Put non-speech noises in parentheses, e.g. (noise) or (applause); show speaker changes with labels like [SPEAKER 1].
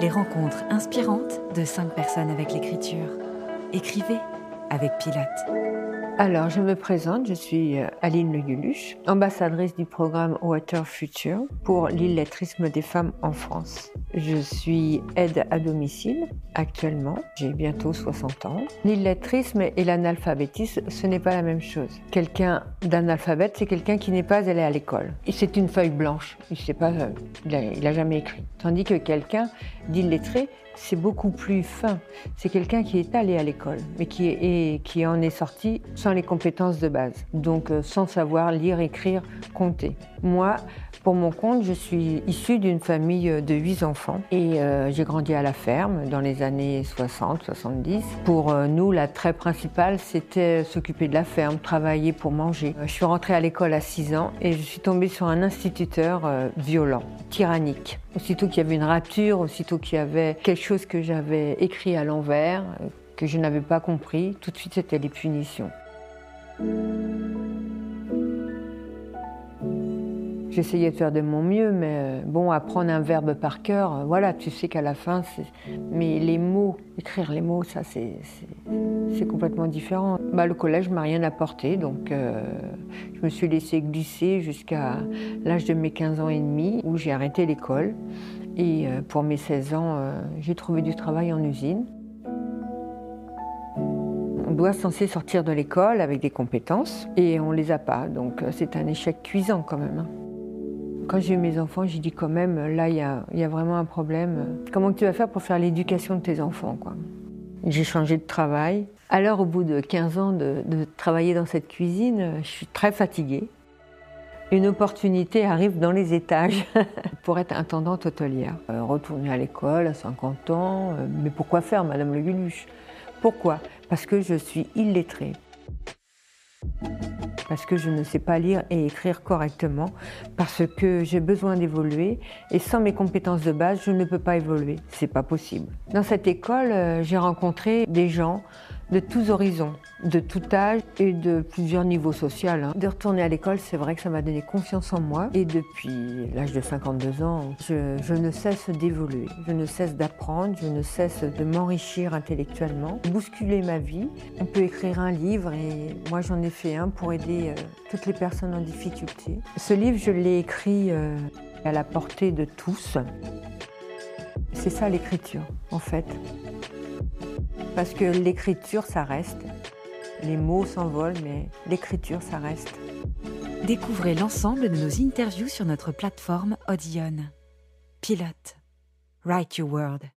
[SPEAKER 1] les rencontres inspirantes de cinq personnes avec l'écriture. Écrivez avec Pilote.
[SPEAKER 2] Alors, je me présente, je suis euh, Aline Le Guluche, ambassadrice du programme Water Future pour l'illettrisme des femmes en France. Je suis aide à domicile actuellement, j'ai bientôt 60 ans. L'illettrisme et l'analphabétisme, ce n'est pas la même chose. Quelqu'un d'analphabète, c'est quelqu'un qui n'est pas allé à l'école. C'est une feuille blanche, il sait pas, euh, il n'a jamais écrit. Tandis que quelqu'un d'illettré, c'est beaucoup plus fin. C'est quelqu'un qui est allé à l'école, mais qui, qui en est sorti sans les compétences de base. Donc euh, sans savoir lire, écrire, compter. Moi, pour mon compte, je suis issue d'une famille de huit enfants et euh, j'ai grandi à la ferme dans les années 60-70. Pour euh, nous, la trait principale, c'était s'occuper de la ferme, travailler pour manger. Je suis rentrée à l'école à 6 ans et je suis tombée sur un instituteur violent, tyrannique. Aussitôt qu'il y avait une rature, aussitôt qu'il y avait quelque chose que j'avais écrit à l'envers, que je n'avais pas compris, tout de suite c'était les punitions. J'essayais de faire de mon mieux, mais euh, bon, apprendre un verbe par cœur, euh, voilà, tu sais qu'à la fin, c'est. Mais les mots, écrire les mots, ça, c'est complètement différent. Bah, le collège m'a rien apporté, donc euh, je me suis laissée glisser jusqu'à l'âge de mes 15 ans et demi, où j'ai arrêté l'école. Et pour mes 16 ans, j'ai trouvé du travail en usine. On doit censé sortir de l'école avec des compétences et on les a pas, donc c'est un échec cuisant quand même. Quand j'ai eu mes enfants, j'ai dit quand même, là, il y a, vraiment un problème. Comment tu vas faire pour faire l'éducation de tes enfants quoi? J'ai changé de travail. Alors, au bout de 15 ans de, travailler dans cette cuisine, je suis très fatiguée. Une opportunité arrive dans les étages (laughs) pour être intendante hôtelière. Euh, retourner à l'école à 50 ans, euh, mais pourquoi faire, Madame Le Guluche Pourquoi? Parce que je suis illettrée parce que je ne sais pas lire et écrire correctement, parce que j'ai besoin d'évoluer et sans mes compétences de base, je ne peux pas évoluer. C'est pas possible. Dans cette école, euh, j'ai rencontré des gens de tous horizons, de tout âge et de plusieurs niveaux sociaux. Hein. De retourner à l'école, c'est vrai que ça m'a donné confiance en moi. Et depuis l'âge de 52 ans, je, ne cesse d'évoluer, je ne cesse d'apprendre, je ne cesse de m'enrichir intellectuellement, bousculer ma vie. On peut écrire un livre et moi j'en ai fait un pour aider euh, toutes les personnes en difficulté. Ce livre, je l'ai écrit euh, à la portée de tous. C'est ça l'écriture, en fait parce que l'écriture, ça reste. Les mots s'envolent, mais l'écriture, ça reste.
[SPEAKER 1] Découvrez l'ensemble de nos interviews sur notre plateforme Audion. Pilote. Write Your Word.